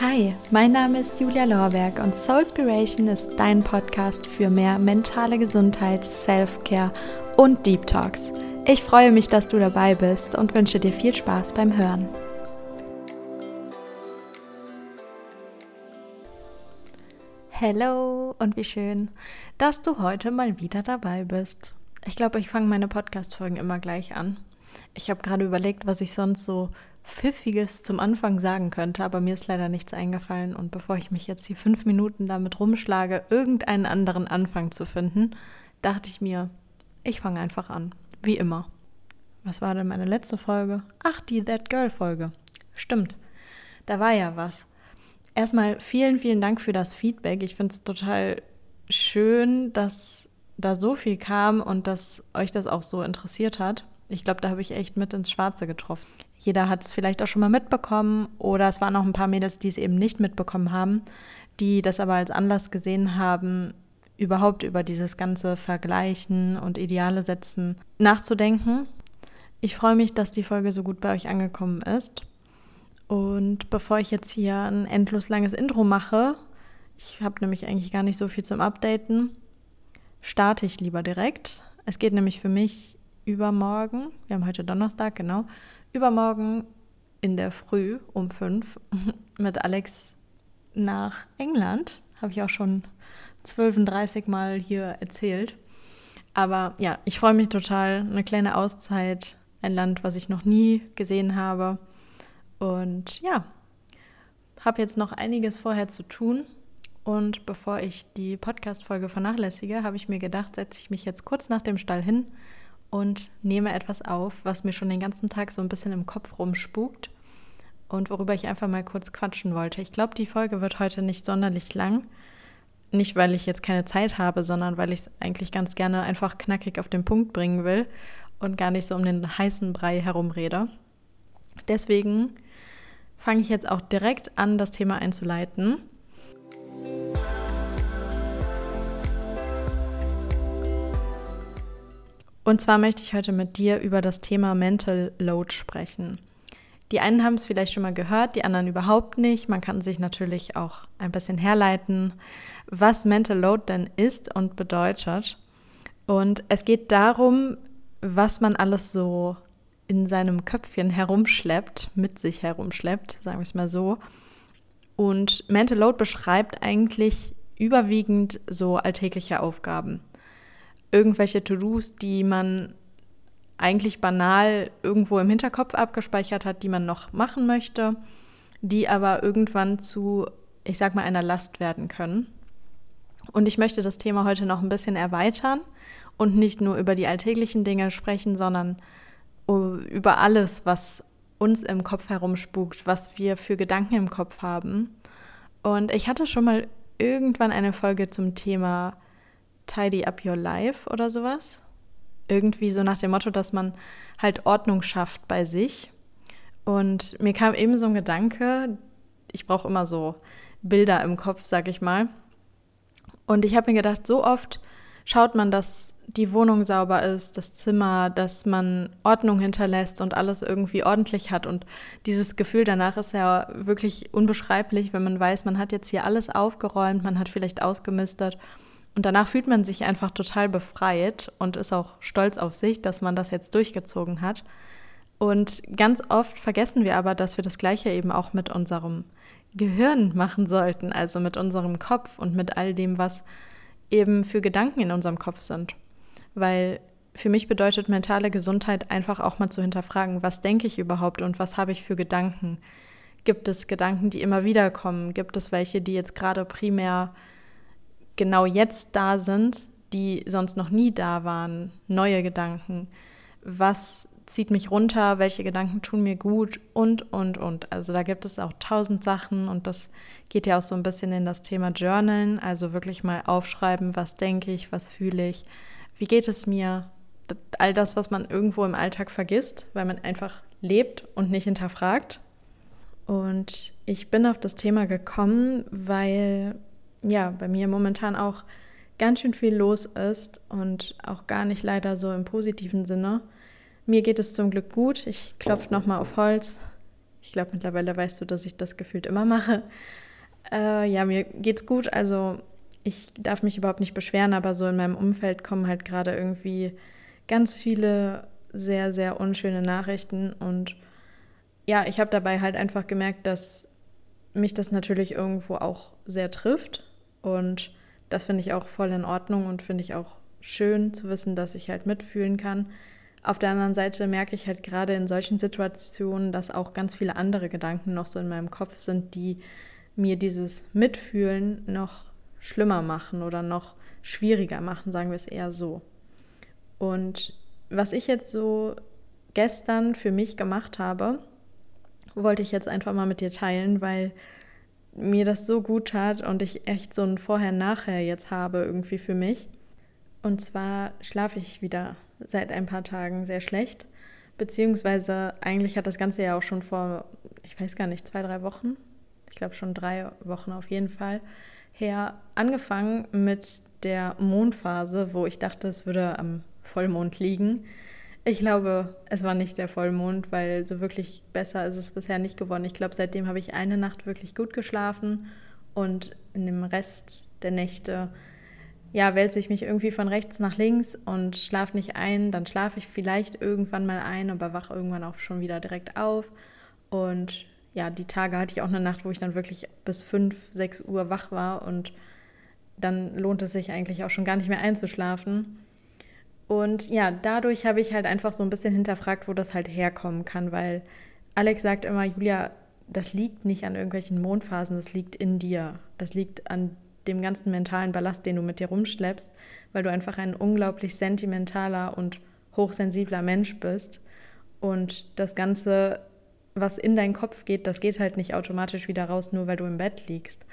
Hi, mein Name ist Julia Lorberg und Soulspiration ist dein Podcast für mehr mentale Gesundheit, Self-Care und Deep Talks. Ich freue mich, dass du dabei bist und wünsche dir viel Spaß beim Hören. Hallo und wie schön, dass du heute mal wieder dabei bist. Ich glaube, ich fange meine Podcast-Folgen immer gleich an. Ich habe gerade überlegt, was ich sonst so Pfiffiges zum Anfang sagen könnte, aber mir ist leider nichts eingefallen. Und bevor ich mich jetzt die fünf Minuten damit rumschlage, irgendeinen anderen Anfang zu finden, dachte ich mir, ich fange einfach an. Wie immer. Was war denn meine letzte Folge? Ach, die That Girl Folge. Stimmt. Da war ja was. Erstmal vielen, vielen Dank für das Feedback. Ich finde es total schön, dass da so viel kam und dass euch das auch so interessiert hat. Ich glaube, da habe ich echt mit ins Schwarze getroffen. Jeder hat es vielleicht auch schon mal mitbekommen oder es waren auch ein paar Mädels, die es eben nicht mitbekommen haben, die das aber als Anlass gesehen haben, überhaupt über dieses ganze Vergleichen und Ideale setzen nachzudenken. Ich freue mich, dass die Folge so gut bei euch angekommen ist. Und bevor ich jetzt hier ein endlos langes Intro mache, ich habe nämlich eigentlich gar nicht so viel zum Updaten, starte ich lieber direkt. Es geht nämlich für mich übermorgen, wir haben heute Donnerstag, genau, übermorgen in der Früh um fünf mit Alex nach England. Habe ich auch schon 12, Mal hier erzählt. Aber ja, ich freue mich total. Eine kleine Auszeit, ein Land, was ich noch nie gesehen habe. Und ja, habe jetzt noch einiges vorher zu tun. Und bevor ich die Podcast-Folge vernachlässige, habe ich mir gedacht, setze ich mich jetzt kurz nach dem Stall hin und nehme etwas auf, was mir schon den ganzen Tag so ein bisschen im Kopf rumspukt und worüber ich einfach mal kurz quatschen wollte. Ich glaube, die Folge wird heute nicht sonderlich lang. Nicht, weil ich jetzt keine Zeit habe, sondern weil ich es eigentlich ganz gerne einfach knackig auf den Punkt bringen will und gar nicht so um den heißen Brei herumrede. Deswegen fange ich jetzt auch direkt an, das Thema einzuleiten. Und zwar möchte ich heute mit dir über das Thema Mental Load sprechen. Die einen haben es vielleicht schon mal gehört, die anderen überhaupt nicht. Man kann sich natürlich auch ein bisschen herleiten, was Mental Load denn ist und bedeutet. Und es geht darum, was man alles so in seinem Köpfchen herumschleppt, mit sich herumschleppt, sagen wir es mal so. Und Mental Load beschreibt eigentlich überwiegend so alltägliche Aufgaben irgendwelche To-Dos, die man eigentlich banal irgendwo im Hinterkopf abgespeichert hat, die man noch machen möchte, die aber irgendwann zu, ich sag mal, einer Last werden können. Und ich möchte das Thema heute noch ein bisschen erweitern und nicht nur über die alltäglichen Dinge sprechen, sondern über alles, was uns im Kopf herumspukt, was wir für Gedanken im Kopf haben. Und ich hatte schon mal irgendwann eine Folge zum Thema Tidy Up Your Life oder sowas. Irgendwie so nach dem Motto, dass man halt Ordnung schafft bei sich. Und mir kam eben so ein Gedanke, ich brauche immer so Bilder im Kopf, sag ich mal. Und ich habe mir gedacht, so oft schaut man, dass die Wohnung sauber ist, das Zimmer, dass man Ordnung hinterlässt und alles irgendwie ordentlich hat. Und dieses Gefühl danach ist ja wirklich unbeschreiblich, wenn man weiß, man hat jetzt hier alles aufgeräumt, man hat vielleicht ausgemistet und danach fühlt man sich einfach total befreit und ist auch stolz auf sich, dass man das jetzt durchgezogen hat. Und ganz oft vergessen wir aber, dass wir das Gleiche eben auch mit unserem Gehirn machen sollten, also mit unserem Kopf und mit all dem, was eben für Gedanken in unserem Kopf sind. Weil für mich bedeutet mentale Gesundheit einfach auch mal zu hinterfragen, was denke ich überhaupt und was habe ich für Gedanken? Gibt es Gedanken, die immer wieder kommen? Gibt es welche, die jetzt gerade primär genau jetzt da sind, die sonst noch nie da waren, neue Gedanken. Was zieht mich runter, welche Gedanken tun mir gut und, und, und. Also da gibt es auch tausend Sachen und das geht ja auch so ein bisschen in das Thema Journalen, also wirklich mal aufschreiben, was denke ich, was fühle ich, wie geht es mir. All das, was man irgendwo im Alltag vergisst, weil man einfach lebt und nicht hinterfragt. Und ich bin auf das Thema gekommen, weil ja, bei mir momentan auch ganz schön viel los ist und auch gar nicht leider so im positiven Sinne. Mir geht es zum Glück gut. Ich klopfe nochmal auf Holz. Ich glaube, mittlerweile weißt du, dass ich das gefühlt immer mache. Äh, ja, mir geht's gut. Also ich darf mich überhaupt nicht beschweren, aber so in meinem Umfeld kommen halt gerade irgendwie ganz viele sehr, sehr unschöne Nachrichten. Und ja, ich habe dabei halt einfach gemerkt, dass mich das natürlich irgendwo auch sehr trifft. Und das finde ich auch voll in Ordnung und finde ich auch schön zu wissen, dass ich halt mitfühlen kann. Auf der anderen Seite merke ich halt gerade in solchen Situationen, dass auch ganz viele andere Gedanken noch so in meinem Kopf sind, die mir dieses Mitfühlen noch schlimmer machen oder noch schwieriger machen, sagen wir es eher so. Und was ich jetzt so gestern für mich gemacht habe, wollte ich jetzt einfach mal mit dir teilen, weil mir das so gut tat und ich echt so ein Vorher-Nachher jetzt habe irgendwie für mich. Und zwar schlafe ich wieder seit ein paar Tagen sehr schlecht. Beziehungsweise eigentlich hat das Ganze ja auch schon vor, ich weiß gar nicht, zwei, drei Wochen, ich glaube schon drei Wochen auf jeden Fall, her angefangen mit der Mondphase, wo ich dachte, es würde am Vollmond liegen. Ich glaube, es war nicht der Vollmond, weil so wirklich besser ist es bisher nicht geworden. Ich glaube, seitdem habe ich eine Nacht wirklich gut geschlafen und in dem Rest der Nächte ja, wälze ich mich irgendwie von rechts nach links und schlafe nicht ein. Dann schlafe ich vielleicht irgendwann mal ein, aber wache irgendwann auch schon wieder direkt auf. Und ja, die Tage hatte ich auch eine Nacht, wo ich dann wirklich bis 5, 6 Uhr wach war und dann lohnt es sich eigentlich auch schon gar nicht mehr einzuschlafen. Und ja, dadurch habe ich halt einfach so ein bisschen hinterfragt, wo das halt herkommen kann, weil Alex sagt immer, Julia, das liegt nicht an irgendwelchen Mondphasen, das liegt in dir. Das liegt an dem ganzen mentalen Ballast, den du mit dir rumschleppst, weil du einfach ein unglaublich sentimentaler und hochsensibler Mensch bist. Und das Ganze, was in deinen Kopf geht, das geht halt nicht automatisch wieder raus, nur weil du im Bett liegst.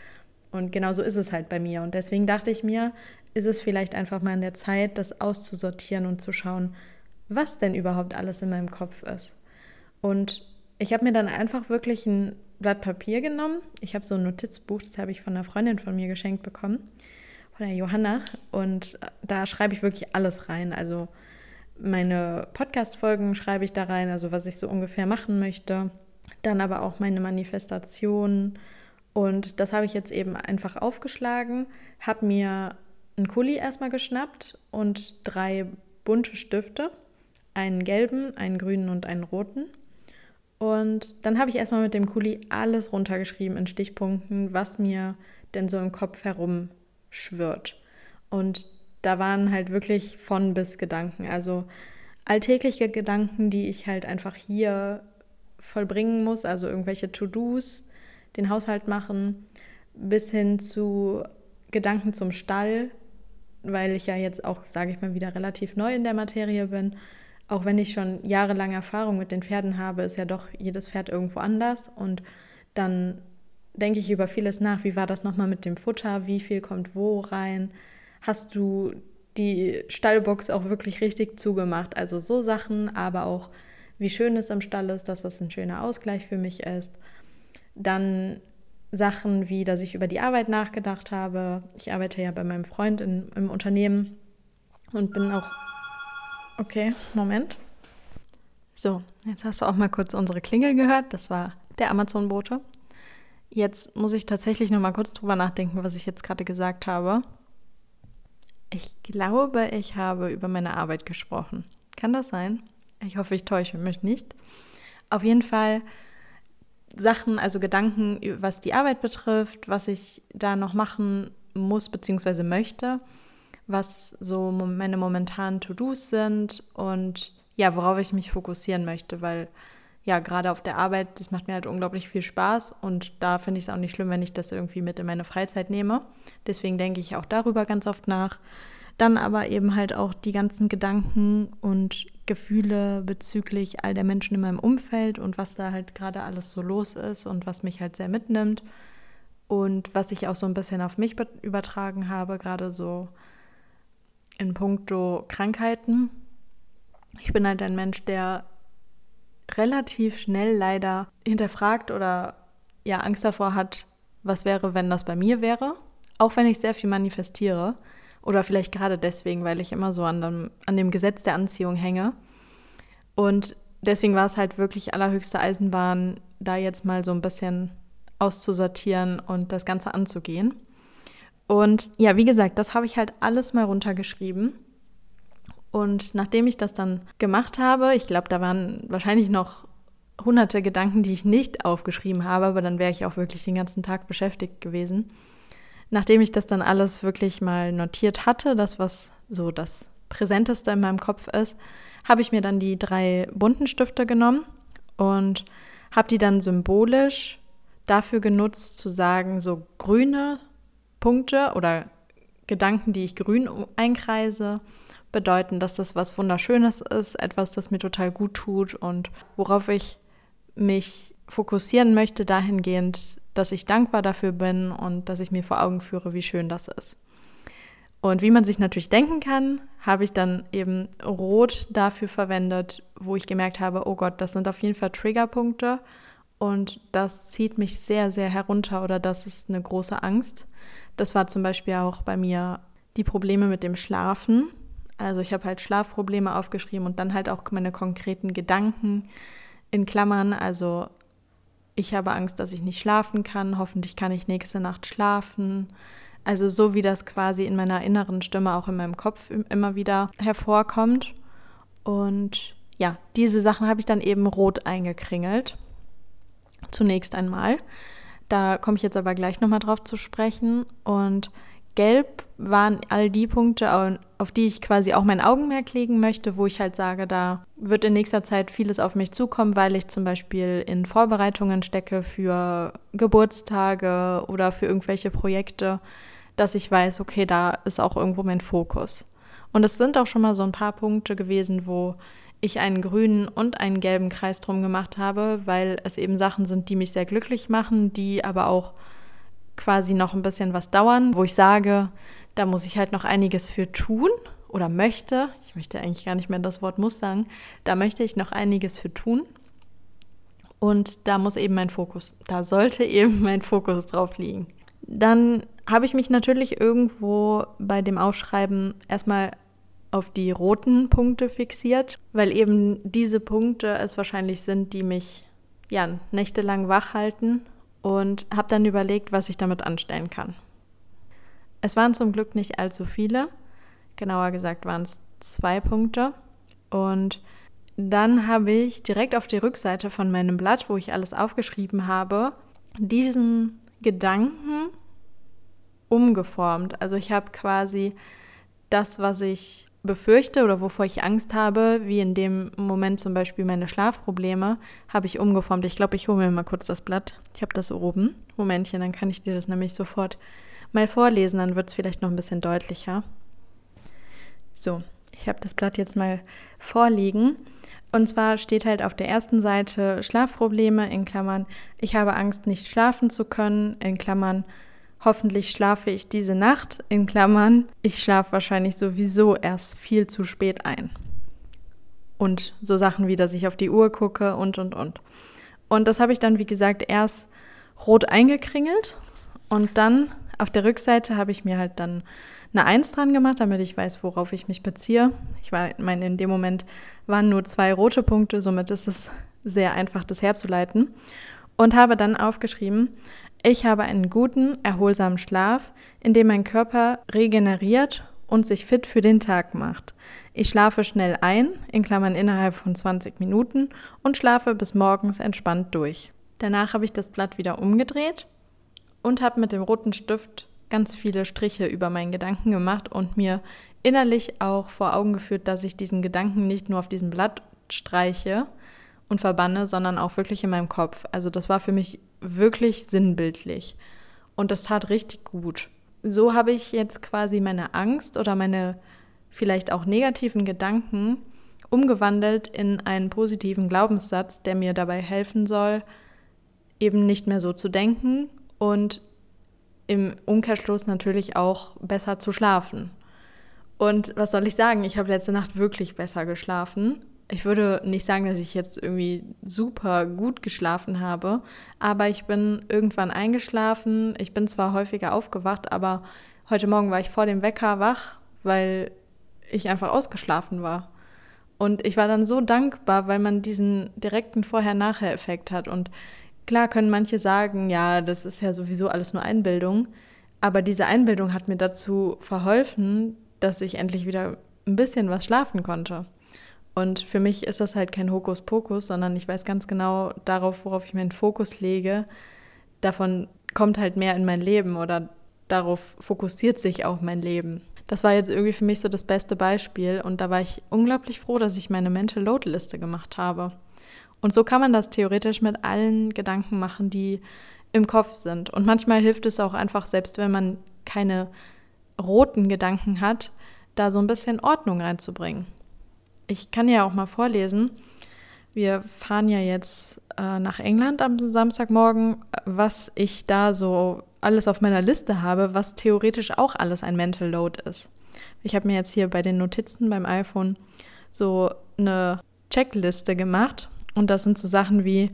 Und genau so ist es halt bei mir. Und deswegen dachte ich mir, ist es vielleicht einfach mal in der Zeit, das auszusortieren und zu schauen, was denn überhaupt alles in meinem Kopf ist. Und ich habe mir dann einfach wirklich ein Blatt Papier genommen. Ich habe so ein Notizbuch, das habe ich von einer Freundin von mir geschenkt bekommen, von der Johanna. Und da schreibe ich wirklich alles rein. Also meine Podcast-Folgen schreibe ich da rein, also was ich so ungefähr machen möchte. Dann aber auch meine Manifestationen. Und das habe ich jetzt eben einfach aufgeschlagen, habe mir einen Kuli erstmal geschnappt und drei bunte Stifte, einen gelben, einen grünen und einen roten. Und dann habe ich erstmal mit dem Kuli alles runtergeschrieben in Stichpunkten, was mir denn so im Kopf herumschwirrt. Und da waren halt wirklich von bis Gedanken. Also alltägliche Gedanken, die ich halt einfach hier vollbringen muss, also irgendwelche To-Dos, den Haushalt machen, bis hin zu Gedanken zum Stall, weil ich ja jetzt auch, sage ich mal, wieder relativ neu in der Materie bin auch wenn ich schon jahrelang Erfahrung mit den Pferden habe, ist ja doch jedes Pferd irgendwo anders. Und dann denke ich über vieles nach. Wie war das nochmal mit dem Futter? Wie viel kommt wo rein? Hast du die Stallbox auch wirklich richtig zugemacht? Also so Sachen, aber auch wie schön es im Stall ist, dass das ein schöner Ausgleich für mich ist. Dann Sachen wie, dass ich über die Arbeit nachgedacht habe. Ich arbeite ja bei meinem Freund in, im Unternehmen und bin auch Okay, Moment. So, jetzt hast du auch mal kurz unsere Klingel gehört. Das war der Amazon-Bote. Jetzt muss ich tatsächlich noch mal kurz drüber nachdenken, was ich jetzt gerade gesagt habe. Ich glaube, ich habe über meine Arbeit gesprochen. Kann das sein? Ich hoffe, ich täusche mich nicht. Auf jeden Fall Sachen, also Gedanken, was die Arbeit betrifft, was ich da noch machen muss bzw. möchte was so meine momentanen To-Dos sind und ja, worauf ich mich fokussieren möchte, weil ja, gerade auf der Arbeit, das macht mir halt unglaublich viel Spaß und da finde ich es auch nicht schlimm, wenn ich das irgendwie mit in meine Freizeit nehme. Deswegen denke ich auch darüber ganz oft nach. Dann aber eben halt auch die ganzen Gedanken und Gefühle bezüglich all der Menschen in meinem Umfeld und was da halt gerade alles so los ist und was mich halt sehr mitnimmt und was ich auch so ein bisschen auf mich übertragen habe, gerade so in puncto Krankheiten. Ich bin halt ein Mensch, der relativ schnell leider hinterfragt oder ja Angst davor hat, was wäre, wenn das bei mir wäre. Auch wenn ich sehr viel manifestiere. Oder vielleicht gerade deswegen, weil ich immer so an dem, an dem Gesetz der Anziehung hänge. Und deswegen war es halt wirklich allerhöchste Eisenbahn, da jetzt mal so ein bisschen auszusortieren und das Ganze anzugehen. Und ja, wie gesagt, das habe ich halt alles mal runtergeschrieben. Und nachdem ich das dann gemacht habe, ich glaube, da waren wahrscheinlich noch hunderte Gedanken, die ich nicht aufgeschrieben habe, aber dann wäre ich auch wirklich den ganzen Tag beschäftigt gewesen. Nachdem ich das dann alles wirklich mal notiert hatte, das, was so das Präsenteste in meinem Kopf ist, habe ich mir dann die drei bunten Stifte genommen und habe die dann symbolisch dafür genutzt, zu sagen, so grüne Punkte oder Gedanken, die ich grün einkreise, bedeuten, dass das was Wunderschönes ist, etwas, das mir total gut tut und worauf ich mich fokussieren möchte dahingehend, dass ich dankbar dafür bin und dass ich mir vor Augen führe, wie schön das ist. Und wie man sich natürlich denken kann, habe ich dann eben Rot dafür verwendet, wo ich gemerkt habe, oh Gott, das sind auf jeden Fall Triggerpunkte und das zieht mich sehr, sehr herunter oder das ist eine große Angst. Das war zum Beispiel auch bei mir die Probleme mit dem Schlafen. Also ich habe halt Schlafprobleme aufgeschrieben und dann halt auch meine konkreten Gedanken in Klammern. Also ich habe Angst, dass ich nicht schlafen kann. Hoffentlich kann ich nächste Nacht schlafen. Also so wie das quasi in meiner inneren Stimme auch in meinem Kopf immer wieder hervorkommt. Und ja, diese Sachen habe ich dann eben rot eingekringelt. Zunächst einmal. Da komme ich jetzt aber gleich nochmal drauf zu sprechen. Und gelb waren all die Punkte, auf die ich quasi auch mein Augenmerk legen möchte, wo ich halt sage, da wird in nächster Zeit vieles auf mich zukommen, weil ich zum Beispiel in Vorbereitungen stecke für Geburtstage oder für irgendwelche Projekte dass ich weiß, okay, da ist auch irgendwo mein Fokus. Und es sind auch schon mal so ein paar Punkte gewesen, wo ich einen grünen und einen gelben Kreis drum gemacht habe, weil es eben Sachen sind, die mich sehr glücklich machen, die aber auch quasi noch ein bisschen was dauern, wo ich sage, da muss ich halt noch einiges für tun oder möchte, ich möchte eigentlich gar nicht mehr das Wort muss sagen, da möchte ich noch einiges für tun. Und da muss eben mein Fokus, da sollte eben mein Fokus drauf liegen. Dann habe ich mich natürlich irgendwo bei dem Aufschreiben erstmal auf die roten Punkte fixiert, weil eben diese Punkte es wahrscheinlich sind, die mich ja nächtelang wach halten und habe dann überlegt, was ich damit anstellen kann. Es waren zum Glück nicht allzu viele, genauer gesagt waren es zwei Punkte und dann habe ich direkt auf die Rückseite von meinem Blatt, wo ich alles aufgeschrieben habe, diesen Gedanken umgeformt. Also ich habe quasi das, was ich befürchte oder wovor ich Angst habe, wie in dem Moment zum Beispiel meine Schlafprobleme, habe ich umgeformt. Ich glaube, ich hole mir mal kurz das Blatt. Ich habe das oben. Momentchen, dann kann ich dir das nämlich sofort mal vorlesen, dann wird es vielleicht noch ein bisschen deutlicher. So, ich habe das Blatt jetzt mal vorliegen. Und zwar steht halt auf der ersten Seite Schlafprobleme in Klammern. Ich habe Angst, nicht schlafen zu können, in Klammern Hoffentlich schlafe ich diese Nacht, in Klammern, ich schlafe wahrscheinlich sowieso erst viel zu spät ein. Und so Sachen wie, dass ich auf die Uhr gucke und, und, und. Und das habe ich dann, wie gesagt, erst rot eingekringelt und dann auf der Rückseite habe ich mir halt dann eine Eins dran gemacht, damit ich weiß, worauf ich mich beziehe. Ich meine, in dem Moment waren nur zwei rote Punkte, somit ist es sehr einfach, das herzuleiten. Und habe dann aufgeschrieben, ich habe einen guten, erholsamen Schlaf, in dem mein Körper regeneriert und sich fit für den Tag macht. Ich schlafe schnell ein, in Klammern innerhalb von 20 Minuten, und schlafe bis morgens entspannt durch. Danach habe ich das Blatt wieder umgedreht und habe mit dem roten Stift ganz viele Striche über meinen Gedanken gemacht und mir innerlich auch vor Augen geführt, dass ich diesen Gedanken nicht nur auf diesem Blatt streiche und verbanne, sondern auch wirklich in meinem Kopf. Also das war für mich wirklich sinnbildlich. Und das tat richtig gut. So habe ich jetzt quasi meine Angst oder meine vielleicht auch negativen Gedanken umgewandelt in einen positiven Glaubenssatz, der mir dabei helfen soll, eben nicht mehr so zu denken und im Umkehrschluss natürlich auch besser zu schlafen. Und was soll ich sagen? Ich habe letzte Nacht wirklich besser geschlafen ich würde nicht sagen, dass ich jetzt irgendwie super gut geschlafen habe, aber ich bin irgendwann eingeschlafen. Ich bin zwar häufiger aufgewacht, aber heute Morgen war ich vor dem Wecker wach, weil ich einfach ausgeschlafen war. Und ich war dann so dankbar, weil man diesen direkten Vorher-Nachher-Effekt hat. Und Klar können manche sagen, ja, das ist ja sowieso alles nur Einbildung, aber diese Einbildung hat mir dazu verholfen, dass ich endlich wieder ein bisschen was schlafen konnte. Und für mich ist das halt kein Hokuspokus, sondern ich weiß ganz genau darauf, worauf ich meinen Fokus lege. Davon kommt halt mehr in mein Leben oder darauf fokussiert sich auch mein Leben. Das war jetzt irgendwie für mich so das beste Beispiel und da war ich unglaublich froh, dass ich meine Mental Load Liste gemacht habe. Und so kann man das theoretisch mit allen Gedanken machen, die im Kopf sind. Und manchmal hilft es auch einfach, selbst wenn man keine roten Gedanken hat, da so ein bisschen Ordnung reinzubringen. Ich kann ja auch mal vorlesen. Wir fahren ja jetzt äh, nach England am Samstagmorgen, was ich da so alles auf meiner Liste habe, was theoretisch auch alles ein Mental Load ist. Ich habe mir jetzt hier bei den Notizen beim iPhone so eine Checkliste gemacht und das sind so Sachen wie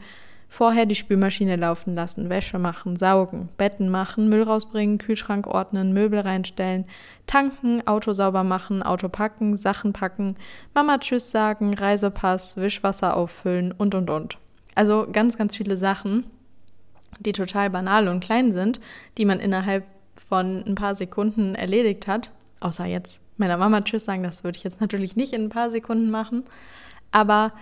vorher die Spülmaschine laufen lassen, Wäsche machen, saugen, Betten machen, Müll rausbringen, Kühlschrank ordnen, Möbel reinstellen, tanken, Auto sauber machen, Auto packen, Sachen packen, Mama Tschüss sagen, Reisepass, Wischwasser auffüllen und und und. Also ganz, ganz viele Sachen, die total banal und klein sind, die man innerhalb von ein paar Sekunden erledigt hat. Außer jetzt meiner Mama Tschüss sagen, das würde ich jetzt natürlich nicht in ein paar Sekunden machen. Aber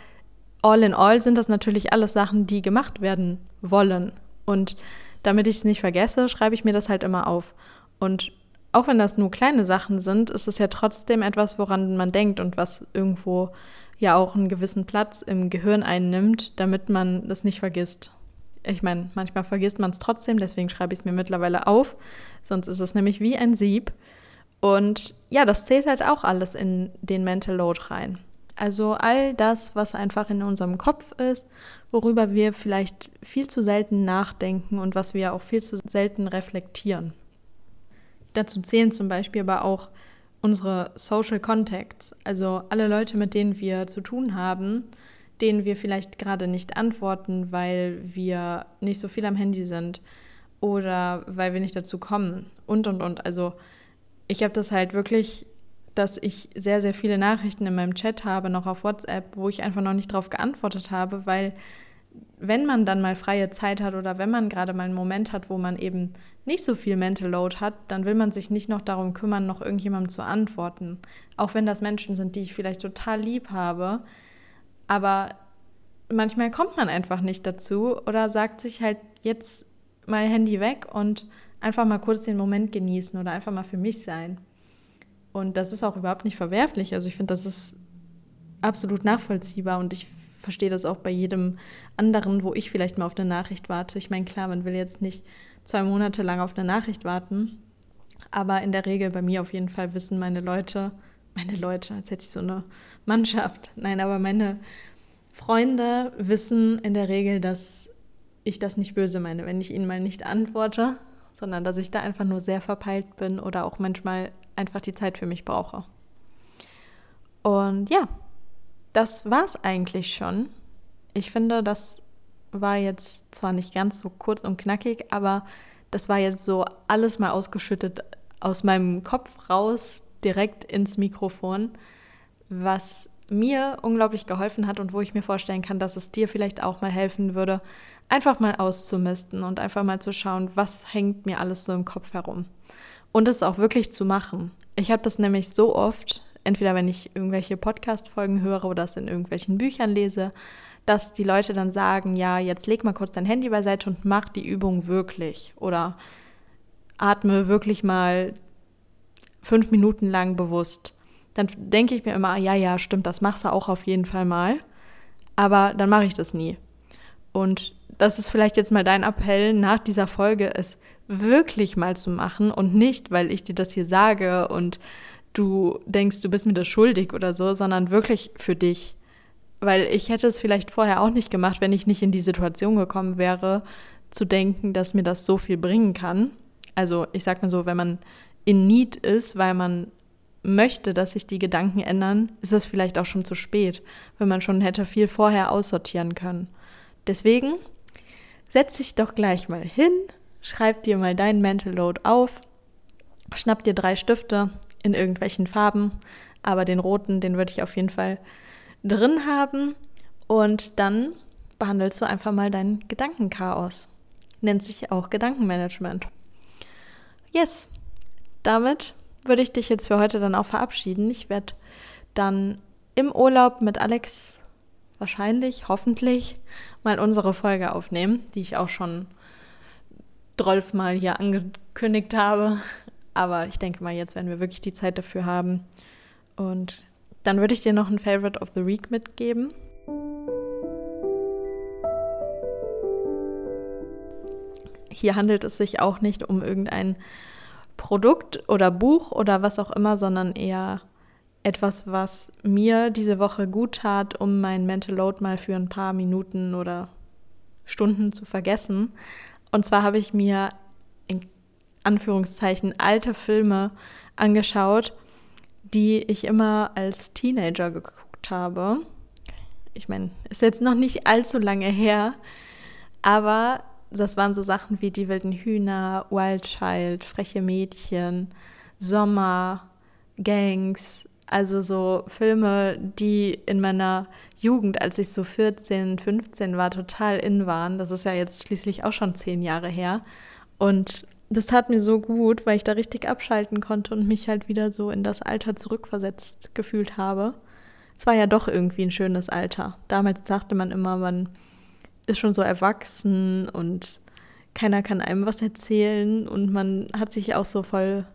all in all sind das natürlich alles Sachen, die gemacht werden wollen. Und damit ich es nicht vergesse, schreibe ich mir das halt immer auf. Und auch wenn das nur kleine Sachen sind, ist es ja trotzdem etwas, woran man denkt und was irgendwo ja auch einen gewissen Platz im Gehirn einnimmt, damit man das nicht vergisst. Ich meine, manchmal vergisst man es trotzdem, deswegen schreibe ich es mir mittlerweile auf. Sonst ist es nämlich wie ein Sieb. Und ja, das zählt halt auch alles in den Mental Load rein. Also all das, was einfach in unserem Kopf ist, worüber wir vielleicht viel zu selten nachdenken und was wir auch viel zu selten reflektieren. Dazu zählen zum Beispiel aber auch unsere Social Contacts, also alle Leute, mit denen wir zu tun haben, denen wir vielleicht gerade nicht antworten, weil wir nicht so viel am Handy sind oder weil wir nicht dazu kommen und und und. Also ich habe das halt wirklich dass ich sehr, sehr viele Nachrichten in meinem Chat habe, noch auf WhatsApp, wo ich einfach noch nicht darauf geantwortet habe, weil wenn man dann mal freie Zeit hat oder wenn man gerade mal einen Moment hat, wo man eben nicht so viel Mental Load hat, dann will man sich nicht noch darum kümmern, noch irgendjemandem zu antworten. Auch wenn das Menschen sind, die ich vielleicht total lieb habe. Aber manchmal kommt man einfach nicht dazu oder sagt sich halt jetzt mal Handy weg und einfach mal kurz den Moment genießen oder einfach mal für mich sein. Und das ist auch überhaupt nicht verwerflich. Also ich finde, das ist absolut nachvollziehbar und ich verstehe das auch bei jedem anderen, wo ich vielleicht mal auf eine Nachricht warte. Ich meine, klar, man will jetzt nicht zwei Monate lang auf eine Nachricht warten, aber in der Regel bei mir auf jeden Fall wissen meine Leute, meine Leute, als hätte ich so eine Mannschaft. Nein, aber meine Freunde wissen in der Regel, dass ich das nicht böse meine, wenn ich ihnen mal nicht antworte, sondern dass ich da einfach nur sehr verpeilt bin oder auch manchmal einfach die Zeit für mich brauche. Und ja, das war es eigentlich schon. Ich finde, das war jetzt zwar nicht ganz so kurz und knackig, aber das war jetzt so alles mal ausgeschüttet aus meinem Kopf raus, direkt ins Mikrofon, was mir unglaublich geholfen hat und wo ich mir vorstellen kann, dass es dir vielleicht auch mal helfen würde, einfach mal auszumisten und einfach mal zu schauen, was hängt mir alles so im Kopf herum und es auch wirklich zu machen. Ich habe das nämlich so oft, entweder wenn ich irgendwelche Podcast-Folgen höre oder es in irgendwelchen Büchern lese, dass die Leute dann sagen, ja, jetzt leg mal kurz dein Handy beiseite und mach die Übung wirklich oder atme wirklich mal fünf Minuten lang bewusst. Dann denke ich mir immer, ja, ja, stimmt, das machst du auch auf jeden Fall mal. Aber dann mache ich das nie. Und das ist vielleicht jetzt mal dein Appell nach dieser Folge, es wirklich mal zu machen und nicht, weil ich dir das hier sage und du denkst, du bist mir das schuldig oder so, sondern wirklich für dich. Weil ich hätte es vielleicht vorher auch nicht gemacht, wenn ich nicht in die Situation gekommen wäre, zu denken, dass mir das so viel bringen kann. Also ich sag mal so, wenn man in Need ist, weil man möchte, dass sich die Gedanken ändern, ist es vielleicht auch schon zu spät, wenn man schon hätte viel vorher aussortieren können. Deswegen setz dich doch gleich mal hin, schreib dir mal deinen Mental Load auf, schnapp dir drei Stifte in irgendwelchen Farben, aber den roten, den würde ich auf jeden Fall drin haben und dann behandelst du einfach mal dein Gedankenchaos. Nennt sich auch Gedankenmanagement. Yes, damit würde ich dich jetzt für heute dann auch verabschieden. Ich werde dann im Urlaub mit Alex wahrscheinlich, hoffentlich, mal unsere Folge aufnehmen, die ich auch schon mal hier angekündigt habe. Aber ich denke mal, jetzt werden wir wirklich die Zeit dafür haben. Und dann würde ich dir noch ein Favorite of the Week mitgeben. Hier handelt es sich auch nicht um irgendein Produkt oder Buch oder was auch immer, sondern eher etwas, was mir diese Woche gut tat, um mein Mental Load mal für ein paar Minuten oder Stunden zu vergessen. Und zwar habe ich mir in Anführungszeichen alte Filme angeschaut, die ich immer als Teenager geguckt habe. Ich meine, ist jetzt noch nicht allzu lange her, aber das waren so Sachen wie Die wilden Hühner, Wild Child, Freche Mädchen, Sommer, Gangs, also so Filme, die in meiner Jugend, als ich so 14, 15 war, total in waren. Das ist ja jetzt schließlich auch schon zehn Jahre her. Und das tat mir so gut, weil ich da richtig abschalten konnte und mich halt wieder so in das Alter zurückversetzt gefühlt habe. Es war ja doch irgendwie ein schönes Alter. Damals dachte man immer, man ist schon so erwachsen und keiner kann einem was erzählen und man hat sich auch so voll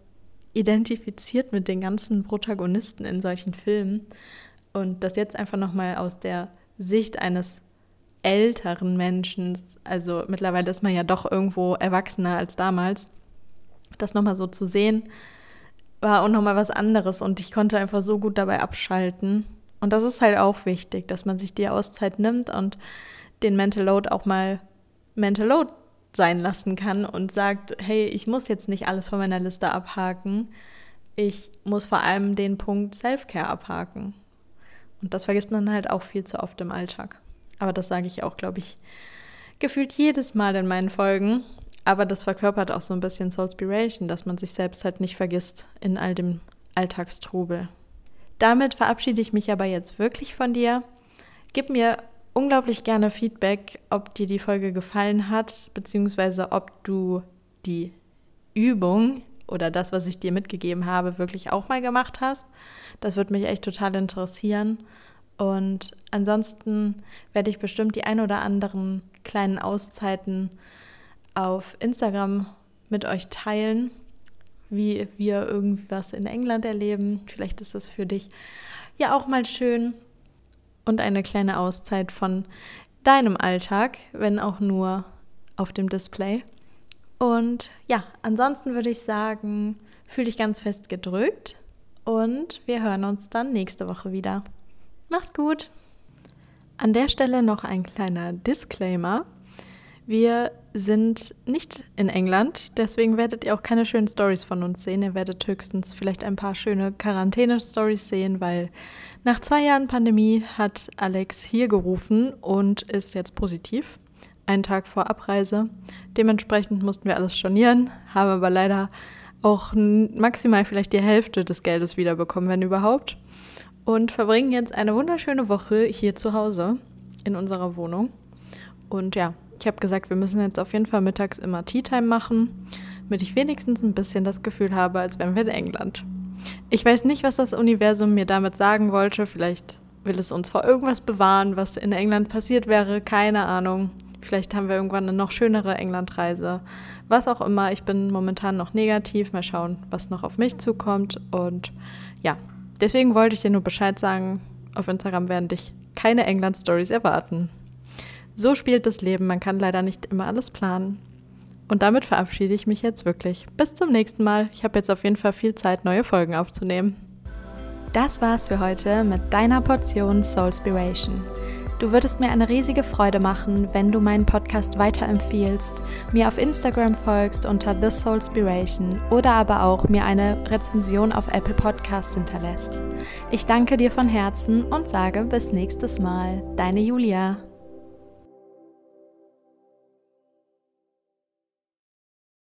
identifiziert mit den ganzen Protagonisten in solchen Filmen. Und das jetzt einfach noch mal aus der Sicht eines älteren Menschen, also mittlerweile ist man ja doch irgendwo erwachsener als damals, das noch mal so zu sehen, war auch noch mal was anderes. Und ich konnte einfach so gut dabei abschalten. Und das ist halt auch wichtig, dass man sich die Auszeit nimmt und den Mental Load auch mal Mental Load sein lassen kann und sagt, hey, ich muss jetzt nicht alles von meiner Liste abhaken. Ich muss vor allem den Punkt Self-Care abhaken. Und das vergisst man halt auch viel zu oft im Alltag. Aber das sage ich auch, glaube ich, gefühlt jedes Mal in meinen Folgen. Aber das verkörpert auch so ein bisschen Soulspiration, dass man sich selbst halt nicht vergisst in all dem Alltagstrubel. Damit verabschiede ich mich aber jetzt wirklich von dir. Gib mir unglaublich gerne Feedback, ob dir die Folge gefallen hat, beziehungsweise ob du die Übung oder das, was ich dir mitgegeben habe, wirklich auch mal gemacht hast. Das würde mich echt total interessieren. Und ansonsten werde ich bestimmt die ein oder anderen kleinen Auszeiten auf Instagram mit euch teilen, wie wir irgendwas in England erleben. Vielleicht ist das für dich ja auch mal schön und eine kleine Auszeit von deinem Alltag, wenn auch nur auf dem Display. Und ja, ansonsten würde ich sagen, fühle dich ganz fest gedrückt und wir hören uns dann nächste Woche wieder. Mach's gut! An der Stelle noch ein kleiner Disclaimer. Wir sind nicht in England, deswegen werdet ihr auch keine schönen Stories von uns sehen. Ihr werdet höchstens vielleicht ein paar schöne Quarantäne-Stories sehen, weil nach zwei Jahren Pandemie hat Alex hier gerufen und ist jetzt positiv. Einen Tag vor Abreise. Dementsprechend mussten wir alles stornieren, haben aber leider auch maximal vielleicht die Hälfte des Geldes wiederbekommen, wenn überhaupt. Und verbringen jetzt eine wunderschöne Woche hier zu Hause in unserer Wohnung. Und ja, ich habe gesagt, wir müssen jetzt auf jeden Fall mittags immer Tea Time machen, damit ich wenigstens ein bisschen das Gefühl habe, als wären wir in England. Ich weiß nicht, was das Universum mir damit sagen wollte. Vielleicht will es uns vor irgendwas bewahren, was in England passiert wäre. Keine Ahnung. Vielleicht haben wir irgendwann eine noch schönere Englandreise. Was auch immer. Ich bin momentan noch negativ. Mal schauen, was noch auf mich zukommt. Und ja, deswegen wollte ich dir nur Bescheid sagen. Auf Instagram werden dich keine England-Stories erwarten. So spielt das Leben. Man kann leider nicht immer alles planen. Und damit verabschiede ich mich jetzt wirklich. Bis zum nächsten Mal. Ich habe jetzt auf jeden Fall viel Zeit, neue Folgen aufzunehmen. Das war's für heute mit deiner Portion Soulspiration. Du würdest mir eine riesige Freude machen, wenn du meinen Podcast weiterempfiehlst, mir auf Instagram folgst unter The Soulspiration oder aber auch mir eine Rezension auf Apple Podcasts hinterlässt. Ich danke dir von Herzen und sage bis nächstes Mal. Deine Julia.